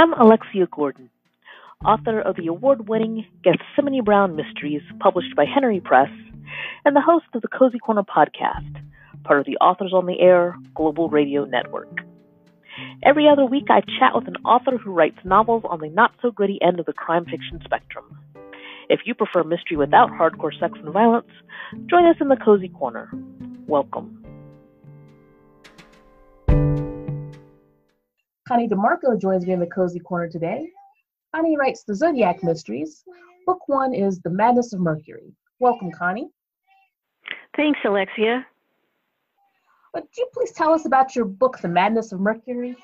I'm Alexia Gordon, author of the award winning Gethsemane Brown Mysteries, published by Henery Press, and the host of the Cozy Corner podcast, part of the Authors on the Air Global Radio Network. Every other week, I chat with an author who writes novels on the not so gritty end of the crime fiction spectrum. If you prefer mystery without hardcore sex and violence, join us in the Cozy Corner. Welcome. Connie Di Marco joins me in the Cozy Corner today. Connie writes the Zodiac Mysteries. Book one is The Madness of Mercury. Welcome, Connie. Thanks, Alexia. Would you please tell us about your book, The Madness of Mercury?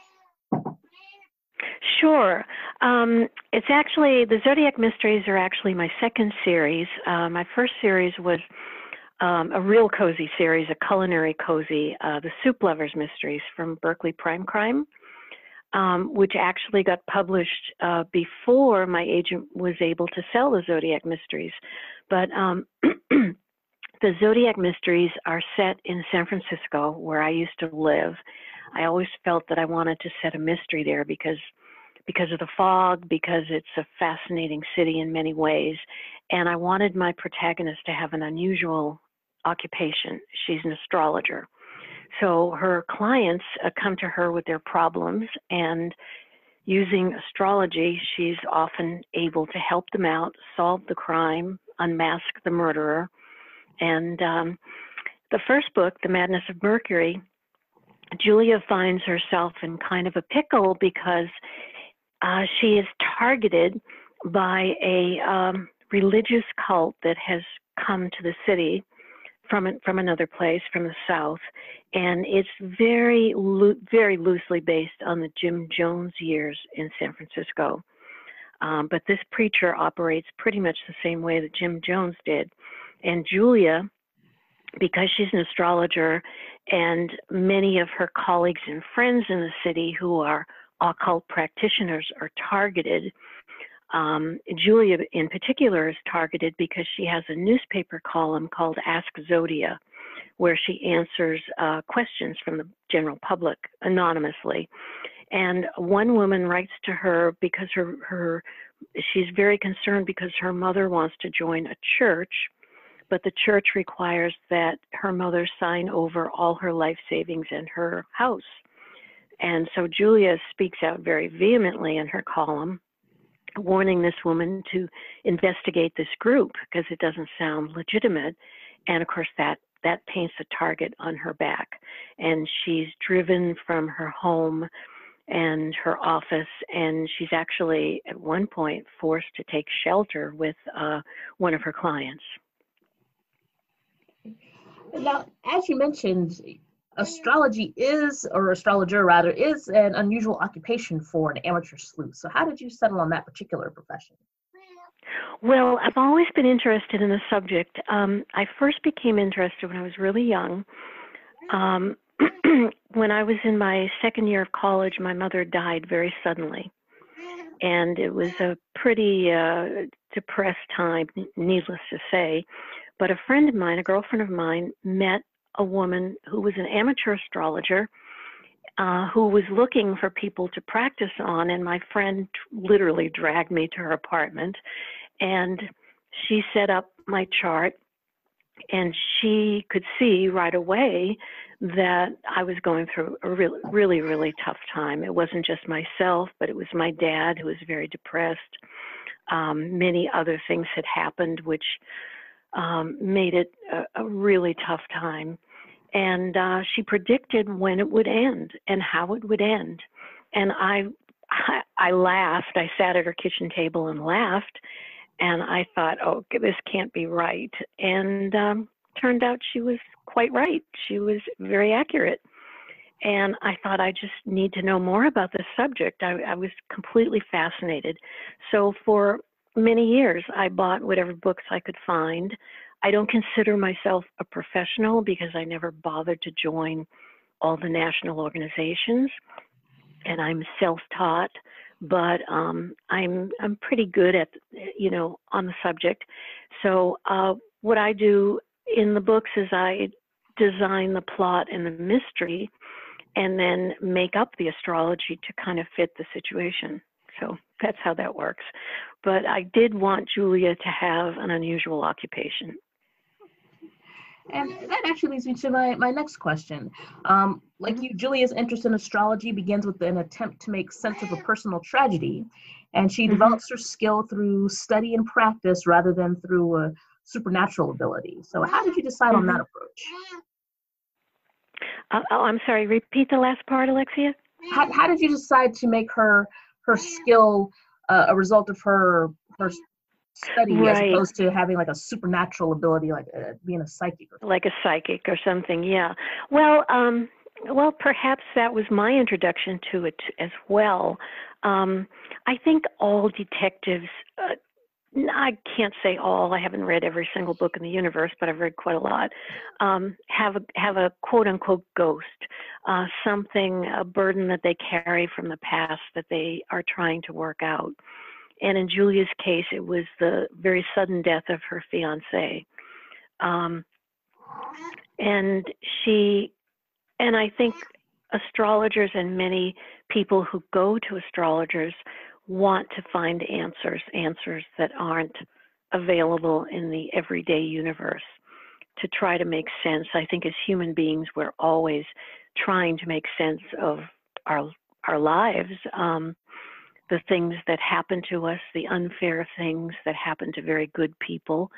Sure. Um, it's actually, the Zodiac Mysteries are actually my second series. Uh, my first series was um, a real cozy series, a culinary cozy, uh, The Soup Lovers Mysteries from Berkley Prime Crime um, which actually got published uh, before my agent was able to sell the Zodiac Mysteries. But um, the Zodiac Mysteries are set in San Francisco, where I used to live. I always felt that I wanted to set a mystery there because because of the fog, because it's a fascinating city in many ways, and I wanted my protagonist to have an unusual occupation. She's an astrologer. So her clients uh, come to her with their problems, and using astrology, she's often able to help them out, solve the crime, unmask the murderer. And um, the first book, The Madness of Mercury, Julia finds herself in kind of a pickle because uh, she is targeted by a um, religious cult that has come to the city from from another place from the south, and it's very very loosely based on the Jim Jones years in San Francisco. Um, but this preacher operates pretty much the same way that Jim Jones did, and Julia, because she's an astrologer, and many of her colleagues and friends in the city who are occult practitioners are targeted um, Julia, in particular, is targeted because she has a newspaper column called Ask Zodia, where she answers uh, questions from the general public anonymously. And one woman writes to her because her, her she's very concerned because her mother wants to join a church, but the church requires that her mother sign over all her life savings and her house. And so Julia speaks out very vehemently in her column warning this woman to investigate this group because it doesn't sound legitimate. And of course, that that paints a target on her back, and she's driven from her home and her office, and she's actually at one point forced to take shelter with uh, one of her clients. Now, as you mentioned, astrology is, or astrologer rather, is an unusual occupation for an amateur sleuth. So, how did you settle on that particular profession? Well, I've always been interested in the subject. Um, I first became interested when I was really young. Um, when I was in my second year of college, my mother died very suddenly. And it was a pretty uh, depressed time, needless to say. But a friend of mine, a girlfriend of mine, met a woman who was an amateur astrologer uh, who was looking for people to practice on, and my friend literally dragged me to her apartment, and she set up my chart, and she could see right away that I was going through a really, really, really tough time. It wasn't just myself, but it was my dad who was very depressed. Um, many other things had happened, which um, made it a, a really tough time and uh, she predicted when it would end and how it would end. And I, I, I laughed. I sat at her kitchen table and laughed, and I thought, "Oh, this can't be right." And um, turned out she was quite right. She was very accurate. And I thought I just need to know more about this subject. I, I was completely fascinated. So for many years, I bought whatever books I could find. I don't consider myself a professional because I never bothered to join all the national organizations, and I'm self-taught. But um, I'm I'm pretty good at you know on the subject. So uh, what I do in the books is I design the plot and the mystery, and then make up the astrology to kind of fit the situation, So that's how that works. But I did want Julia to have an unusual occupation. And that actually leads me to my, my next question. Um, like you, Julia's interest in astrology begins with an attempt to make sense of a personal tragedy, and she mm-hmm. develops her skill through study and practice rather than through a supernatural ability. So, how did you decide mm-hmm. on that mm-hmm. approach? Uh, oh, I'm sorry. Repeat the last part, Alexia. How, how did you decide to make her her skill uh, a result of her her study right. as opposed to having like a supernatural ability like uh, being a psychic like a psychic or something yeah well um well perhaps that was my introduction to it as well um i think all detectives uh, I can't say all. I haven't read every single book in the universe, but I've read quite a lot. Um, have a have a quote unquote ghost, uh, something a burden that they carry from the past that they are trying to work out. And in Julia's case, it was the very sudden death of her fiance. Um, and she, and I think astrologers and many people who go to astrologers want to find answers, answers that aren't available in the everyday universe to try to make sense. I think as human beings, we're always trying to make sense of our our lives. Um, the things that happen to us, the unfair things that happen to very good people.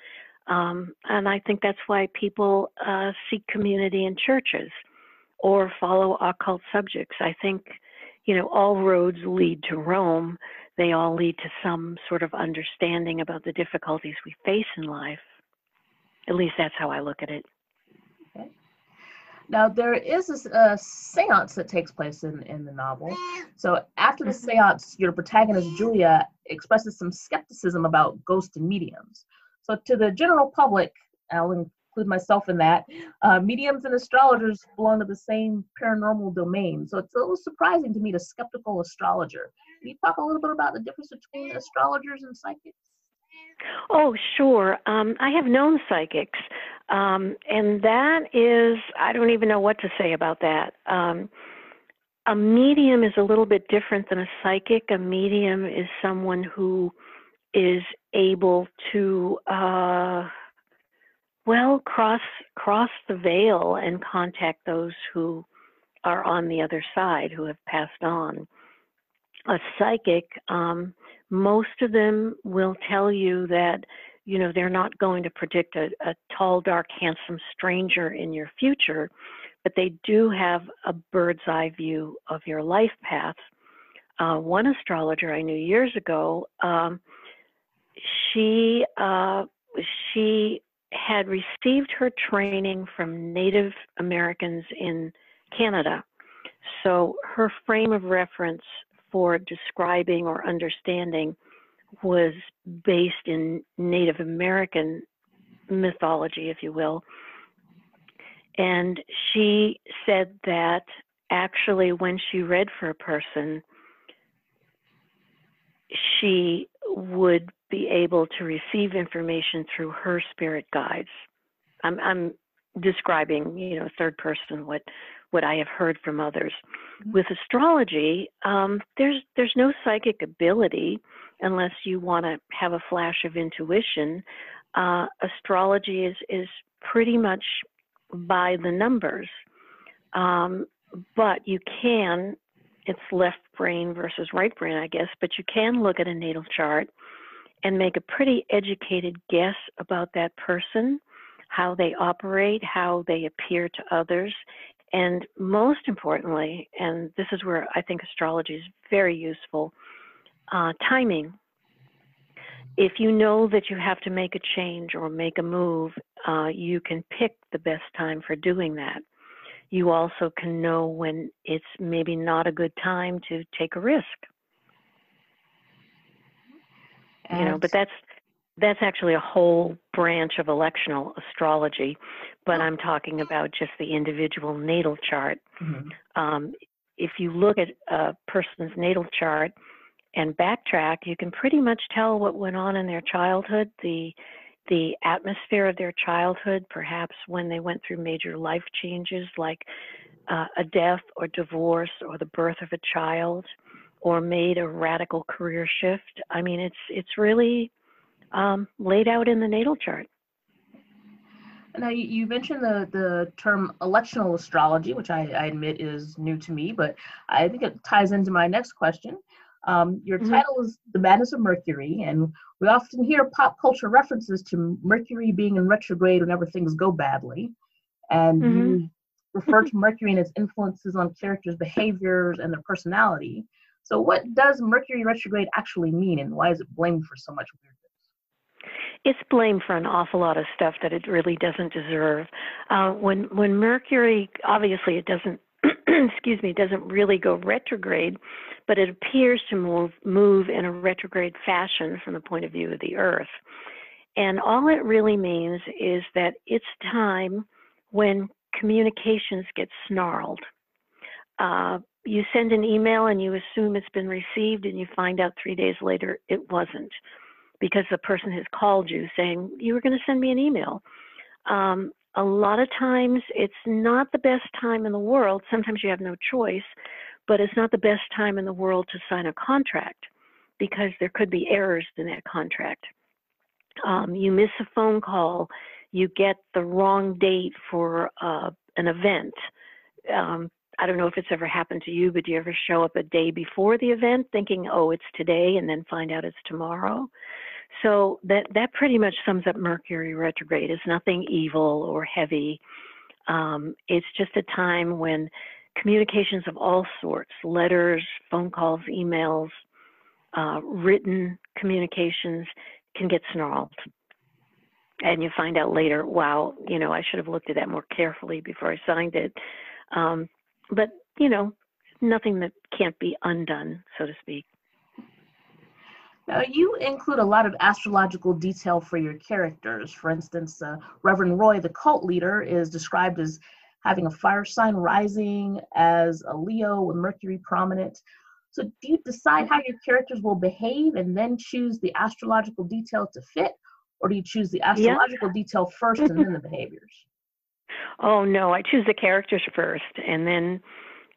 Um, and I think that's why people uh, seek community in churches or follow occult subjects. I think, you know, all roads lead to Rome. They all lead to some sort of understanding about the difficulties we face in life. At least that's how I look at it. Okay. Now, there is a, a seance that takes place in, in the novel. So, after the mm-hmm. seance, your protagonist, Julia, expresses some skepticism about ghosts and mediums. So, to the general public, I'll include myself in that, uh, mediums and astrologers belong to the same paranormal domain. So, it's a little surprising to meet a skeptical astrologer. Can you talk a little bit about the difference between astrologers and psychics? Oh, sure. Um, I have known psychics, um, and that is, I don't even know what to say about that. Um, a medium is a little bit different than a psychic. A medium is someone who is able to, uh, well, cross cross the veil and contact those who are on the other side, who have passed on. A psychic um, most of them will tell you that you know they're not going to predict a, a tall dark handsome stranger in your future but they do have a bird's eye view of your life path uh, one astrologer i knew years ago um, she uh, she had received her training from native americans in canada so her frame of reference for describing or understanding was based in Native American mythology, if you will. And she said that actually, when she read for a person, she would be able to receive information through her spirit guides. I'm, I'm describing, you know, third person what what I have heard from others. Mm-hmm. With astrology, um, there's there's no psychic ability unless you want to have a flash of intuition. Uh, astrology is is pretty much by the numbers, um, but you can. It's left brain versus right brain, I guess, but you can look at a natal chart and make a pretty educated guess about that person, how they operate, how they appear to others, and most importantly, and this is where I think astrology is very useful, uh, timing. If you know that you have to make a change or make a move, uh, you can pick the best time for doing that. You also can know when it's maybe not a good time to take a risk. You know, but that's that's actually a whole branch of electional astrology, but I'm talking about just the individual natal chart. Mm-hmm. Um, if you look at a person's natal chart and backtrack, you can pretty much tell what went on in their childhood, the the atmosphere of their childhood, perhaps when they went through major life changes like uh, a death or divorce or the birth of a child or made a radical career shift. I mean, it's it's really um, laid out in the natal chart. Now you, mentioned the the term electional astrology, which I, I, admit is new to me, but I think it ties into my next question. Um, your mm-hmm. title is The Madness of Mercury, and we often hear pop culture references to Mercury being in retrograde whenever things go badly. And mm-hmm. you refer to Mercury and its influences on characters' behaviors and their personality. So, what does Mercury retrograde actually mean, and why is it blamed for so much weirdness? It's blamed for an awful lot of stuff that it really doesn't deserve. Uh, when when Mercury, obviously, it doesn't. excuse me, it doesn't really go retrograde, but it appears to move move in a retrograde fashion from the point of view of the Earth. And all it really means is that it's time when communications get snarled. Uh, you send an email and you assume it's been received, and you find out three days later it wasn't because the person has called you saying, You were going to send me an email. Um, a lot of times it's not the best time in the world. Sometimes you have no choice, but it's not the best time in the world to sign a contract because there could be errors in that contract. Um, you miss a phone call, you get the wrong date for uh, an event. Um, I don't know if it's ever happened to you, but do you ever show up a day before the event thinking, oh, it's today, and then find out it's tomorrow? So that that pretty much sums up Mercury retrograde. It's nothing evil or heavy. Um, it's just a time when communications of all sorts, letters, phone calls, emails, uh, written communications can get snarled. And you find out later, wow, you know, I should have looked at that more carefully before I signed it. Um, but, you know, nothing that can't be undone, so to speak. Now, you include a lot of astrological detail for your characters. For instance, uh, Reverend Roy, the cult leader, is described as having a fire sign rising as a Leo with Mercury prominent. So, do you decide how your characters will behave and then choose the astrological detail to fit, or do you choose the astrological detail first and then the behaviors? Oh no, I choose the characters first, and then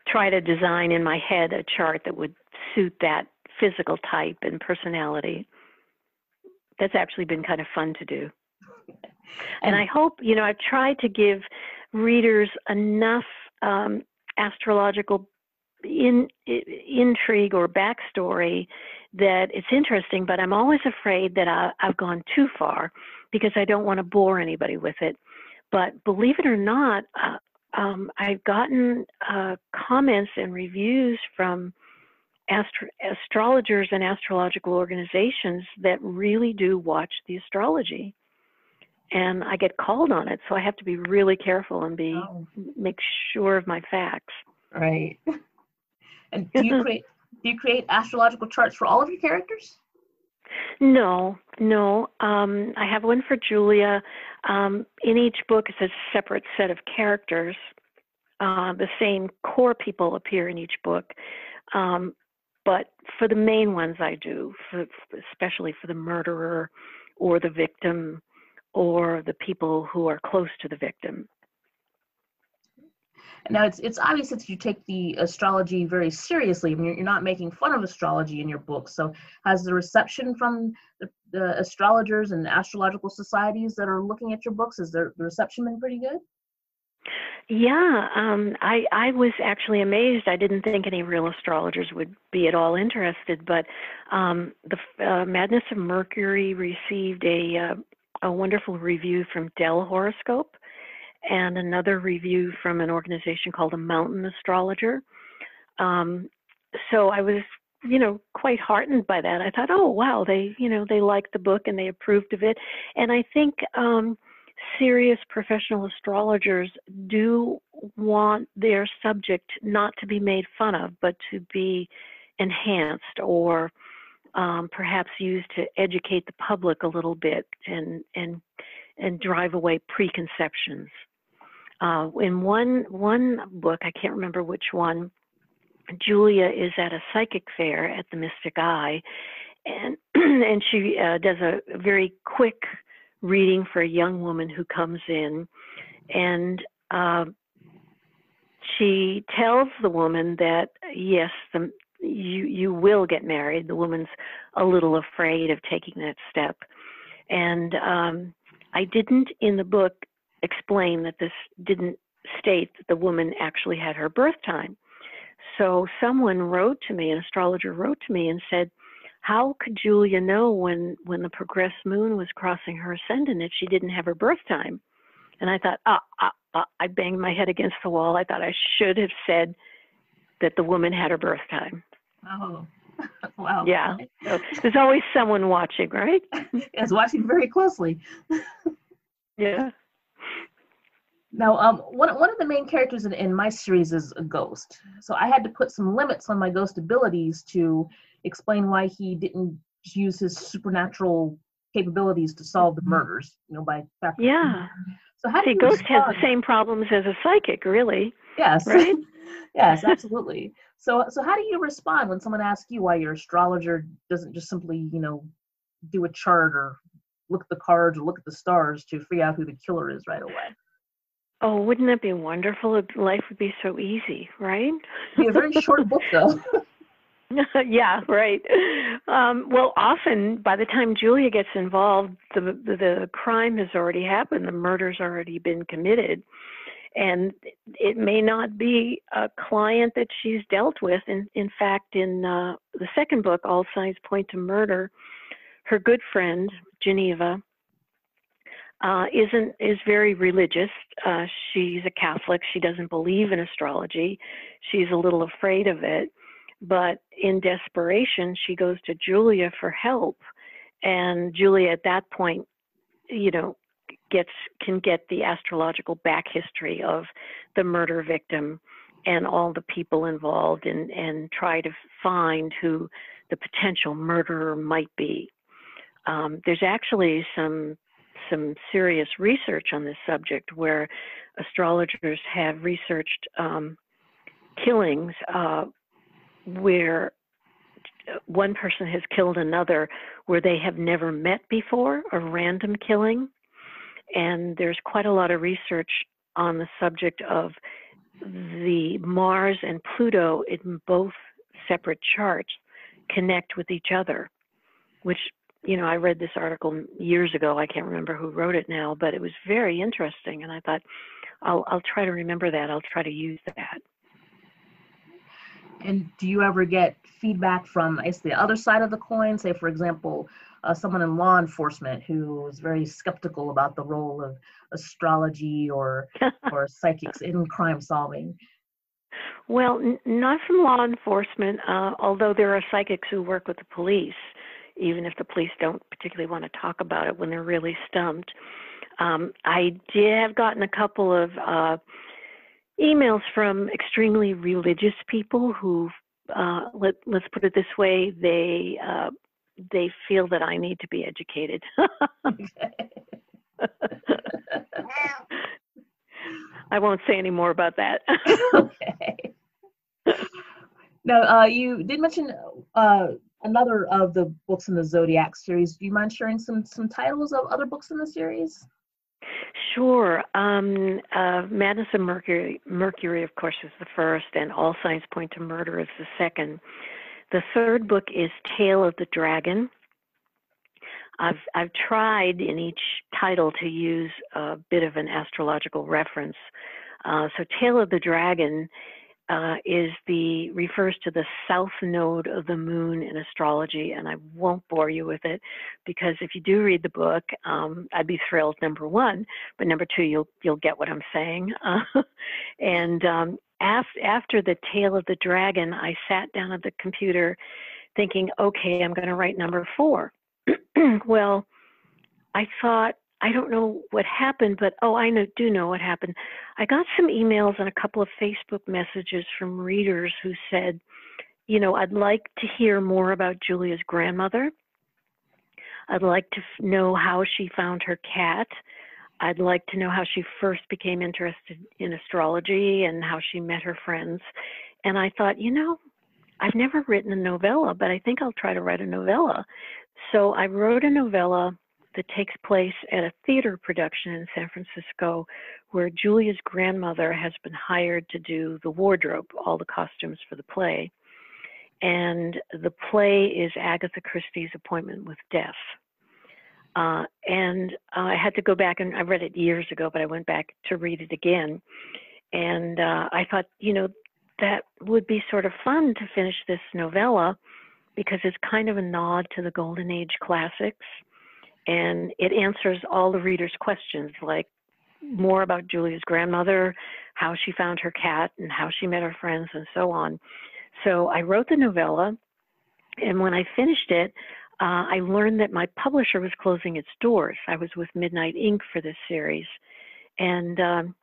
try to design in my head a chart that would suit that physical type and personality. That's actually been kind of fun to do. And I hope, you know, I've tried to give readers enough um, astrological in, in, intrigue or backstory that it's interesting, but I'm always afraid that I, I've gone too far because I don't want to bore anybody with it. But believe it or not, uh, um, I've gotten uh, comments and reviews from astro- astrologers and astrological organizations that really do watch the astrology and I get called on it, so I have to be really careful and be oh. make sure of my facts. Right. And do you create do you create astrological charts for all of your characters? No, no. Um, I have one for Julia. Um, in each book, it's a separate set of characters. Uh, the same core people appear in each book, um, but for the main ones, I do, for, especially for the murderer or the victim or the people who are close to the victim. Now it's it's obvious that you take the astrology very seriously. I mean, you're, you're not making fun of astrology in your book. So has the reception from the, the astrologers and astrological societies that are looking at your books has the, the reception been pretty good? Yeah, um, I I was actually amazed. I didn't think any real astrologers would be at all interested, but um, the uh, Madness of Mercury received a uh, a wonderful review from Dell Horoscope and another review from an organization called a Mountain Astrologer. Um, so I was, you know, quite heartened by that. I thought, oh wow, they, you know, they liked the book and they approved of it. And I think um, serious professional astrologers do want their subject not to be made fun of, but to be enhanced or um, perhaps used to educate the public a little bit and and and drive away preconceptions. Uh, in one one book, I can't remember which one, Julia is at a psychic fair at the Mystic Eye, and and she uh, does a very quick reading for a young woman who comes in, and uh, she tells the woman that yes, the you you will get married. The woman's a little afraid of taking that step, and um, I didn't in the book explain that this didn't state that the woman actually had her birth time. So someone wrote to me, an astrologer wrote to me and said, "How could Julia know when when the progressed moon was crossing her ascendant if she didn't have her birth time?" And I thought, ah, ah, ah, I banged my head against the wall. I thought I should have said that the woman had her birth time. Oh, wow. Yeah. So there's always someone watching, right? yes, watching very closely. yeah. Now, um, one, one of the main characters in, in my series is a ghost. So I had to put some limits on my ghost abilities to explain why he didn't use his supernatural capabilities to solve the murders, you know, by Yeah. So how See, ghost respond? has the same problems as a psychic, really. Yes. Right? yes, absolutely. So, so how do you respond when someone asks you why your astrologer doesn't just simply, you know, do a chart or look at the cards or look at the stars to figure out who the killer is right away? Oh, wouldn't that be wonderful? Life would be so easy, right? It'd be a very short book, though. yeah, right. Um, well, often by the time Julia gets involved, the, the the crime has already happened. The murder's already been committed, and it may not be a client that she's dealt with. In, in fact, in uh, the second book, All Signs Point to Murder, her good friend, Geneva, uh, isn't is very religious. Uh, she's a Catholic. She doesn't believe in astrology. She's a little afraid of it, but in desperation, she goes to Julia for help, and Julia at that point, you know, gets can get the astrological back history of the murder victim and all the people involved and and try to find who the potential murderer might be. Um, there's actually some some serious research on this subject where astrologers have researched um, killings uh, where one person has killed another where they have never met before, a random killing. And there's quite a lot of research on the subject of the Mars and Pluto in both separate charts connect with each other, which, you know, I read this article years ago. I can't remember who wrote it now, but it was very interesting. And I thought, I'll, I'll try to remember that. I'll try to use that. And do you ever get feedback from, I guess, the other side of the coin? Say, for example, uh, someone in law enforcement who is very skeptical about the role of astrology or or psychics in crime solving. Well, n- not from law enforcement, uh, although there are psychics who work with the police, even if the police don't particularly want to talk about it when they're really stumped. Um, I did have gotten a couple of uh, emails from extremely religious people who, uh, let, let's put it this way, they uh, they feel that I need to be educated. I won't say any more about that. okay. Now, uh, you did mention uh, another of the books in the Zodiac series. Do you mind sharing some some titles of other books in the series? Sure. Um, uh, Madness of Mercury, Mercury, of course, is the first, and All Signs Point to Murder is the second. The third book is Tale of the Dragon. I've I've tried in each title to use a bit of an astrological reference. Uh, so Tale of the Dragon uh, is the refers to the south node of the moon in astrology, and I won't bore you with it because if you do read the book, um, I'd be thrilled. Number one, but number two, you'll you'll get what I'm saying. Uh, and um, after, after the Tale of the Dragon, I sat down at the computer thinking, okay, I'm going to write number four. well, I thought, I don't know what happened, but oh, I know, do know what happened. I got some emails and a couple of Facebook messages from readers who said, you know, I'd like to hear more about Julia's grandmother. I'd like to know how she found her cat. I'd like to know how she first became interested in astrology and how she met her friends. And I thought, you know, I've never written a novella, but I think I'll try to write a novella. So I wrote a novella that takes place at a theater production in San Francisco where Julia's grandmother has been hired to do the wardrobe, all the costumes for the play. and the play is Agatha Christie's Appointment with Death. Uh, and uh, I had to go back and I read it years ago, but I went back to read it again. And uh, I thought, you know, that would be sort of fun to finish this novella because it's kind of a nod to the Golden Age classics. And it answers all the reader's questions, like more about Julia's grandmother, how she found her cat, and how she met her friends, and so on. So I wrote the novella, and when I finished it, uh, I learned that my publisher was closing its doors. I was with Midnight Ink for this series, and um,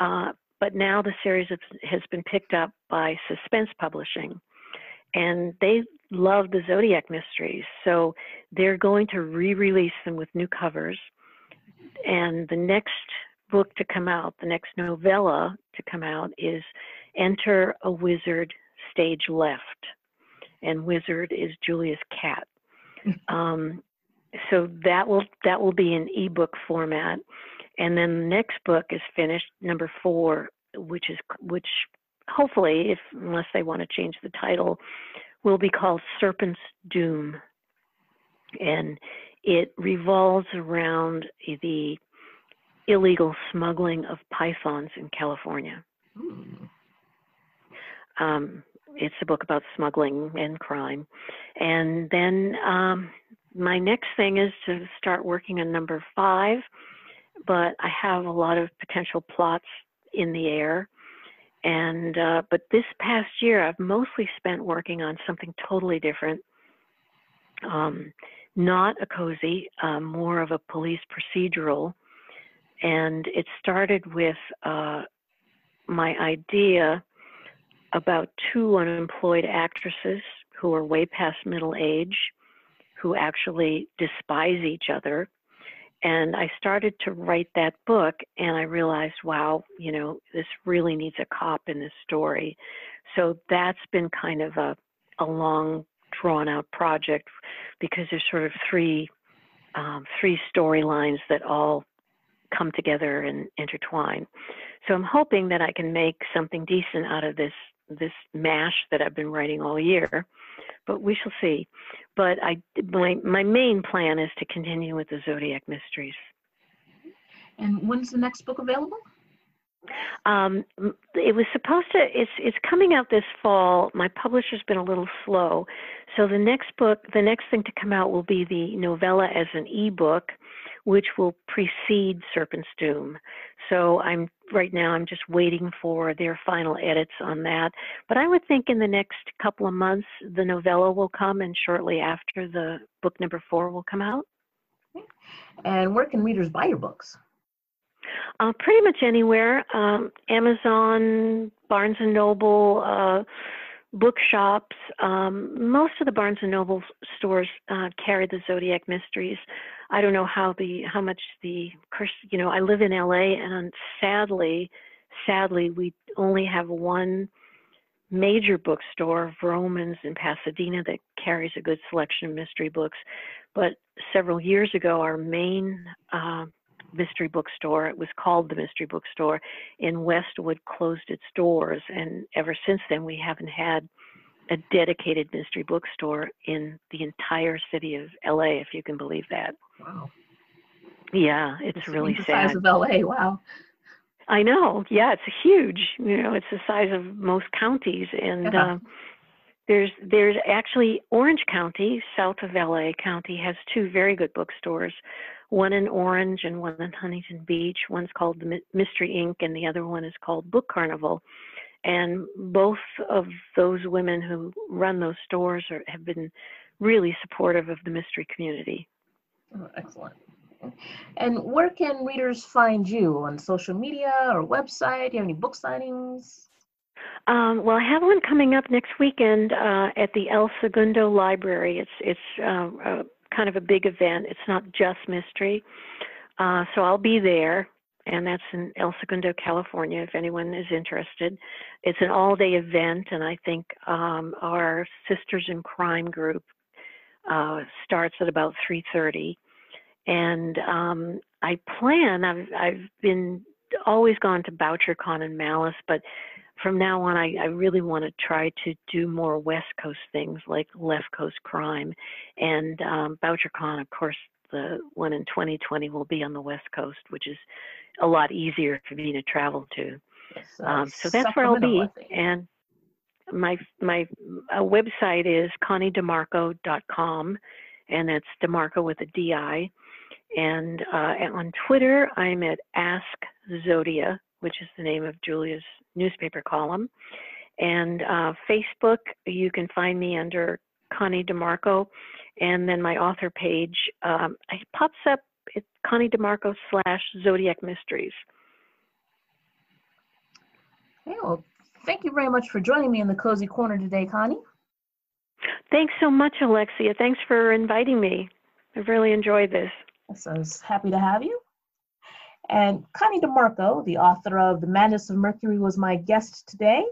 uh, but now the series has been picked up by Suspense Publishing, and they love the Zodiac mysteries, so they're going to re-release them with new covers. And the next book to come out, the next novella to come out, is Enter a Wizard Stage Left, and Wizard is Julia's cat. Um, so that will that will be in ebook format, and then the next book is finished, number four, which is which hopefully, if unless they want to change the title, will be called Serpent's Doom, and it revolves around the illegal smuggling of pythons in California. Um, it's a book about smuggling and crime. And then um, my next thing is to start working on number five, but I have a lot of potential plots in the air. And uh, but this past year, I've mostly spent working on something totally different. Um, not a cozy, uh, more of a police procedural. And it started with uh, my idea about two unemployed actresses who are way past middle age, who actually despise each other. And I started to write that book, and I realized, wow, you know, this really needs a cop in this story. So that's been kind of a, a long, drawn out project because there's sort of three um, three storylines that all come together and intertwine. So I'm hoping that I can make something decent out of this this mash that I've been writing all year, but we shall see. But I, my, my main plan is to continue with the Zodiac Mysteries. And when's the next book available? Um, it was supposed to. It's it's coming out this fall. My publisher's been a little slow, so the next book, the next thing to come out will be the novella as an ebook, which will precede Serpent's Doom. So I'm right now I'm just waiting for their final edits on that. But I would think in the next couple of months the novella will come, and shortly after the book number four will come out. And where can readers buy your books? Uh, pretty much anywhere. Um, Amazon, Barnes and Noble, uh, bookshops. Um, most of the Barnes and Noble stores uh, carry the Zodiac Mysteries. I don't know how the how much the curse. you know I live in LA and sadly, sadly we only have one major bookstore, Vroman's in Pasadena, that carries a good selection of mystery books. But several years ago, our main uh, mystery bookstore, it was called the Mystery Bookstore in Westwood, closed its doors, and ever since then we haven't had a dedicated mystery bookstore in the entire city of LA, if you can believe that. Wow. Yeah, it's, it's really the sad. size of LA. Wow. I know. Yeah, it's huge. You know, it's the size of most counties, and uh-huh. uh, there's there's actually Orange County, south of LA County, has two very good bookstores. One in Orange and one in Huntington Beach. One's called the Mystery Ink. and the other one is called Book Carnival. And both of those women who run those stores are, have been really supportive of the mystery community. Oh, excellent. And where can readers find you on social media or website? Do you have any book signings? Um, well, I have one coming up next weekend uh, at the El Segundo Library. It's it's uh, uh, kind of a big event. It's not just mystery, uh, so I'll be there, and that's in El Segundo, California. If anyone is interested, it's an all-day event, and I think um, our Sisters in Crime group uh, starts at about 3:30, and um, I plan. I've I've been always gone to BoucherCon and Malice, but from now on, I, I really want to try to do more West Coast things like Left Coast Crime. And um, BoucherCon, of course, the one in 2020 will be on the West Coast, which is a lot easier for me to travel to. Yes, uh, Um, so that's where I'll be. And my my uh, website is conniedimarco.com, and that's Di Marco with a D-I. And uh, on Twitter, I'm at Ask Zodia, which is the name of Julia's newspaper column. And uh, Facebook, you can find me under Connie Di Marco. And then my author page, um, it pops up at Connie Di Marco slash Zodiac Mysteries. Okay, well, thank you very much for joining me in the Cozy Corner today, Connie. Thanks so much, Alexia. Thanks for inviting me. I've really enjoyed this. So I was happy to have you. And Connie Di Marco, the author of The Madness of Mercury, was my guest today.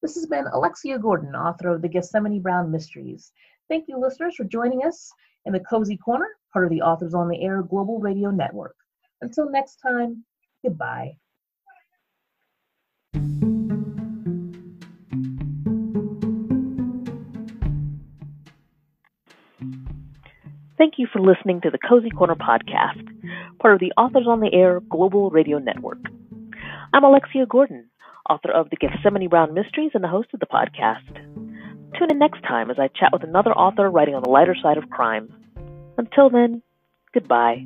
This has been Alexia Gordon, author of The Gethsemane Brown Mysteries. Thank you, listeners, for joining us in the Cozy Corner, part of the Authors on the Air Global Radio Network. Until next time, goodbye. Thank you for listening to the Cozy Corner podcast, part of the Authors on the Air Global Radio Network. I'm Alexia Gordon, author of The Gethsemane Brown Mysteries and the host of the podcast. Tune in next time as I chat with another author writing on the lighter side of crime. Until then, goodbye.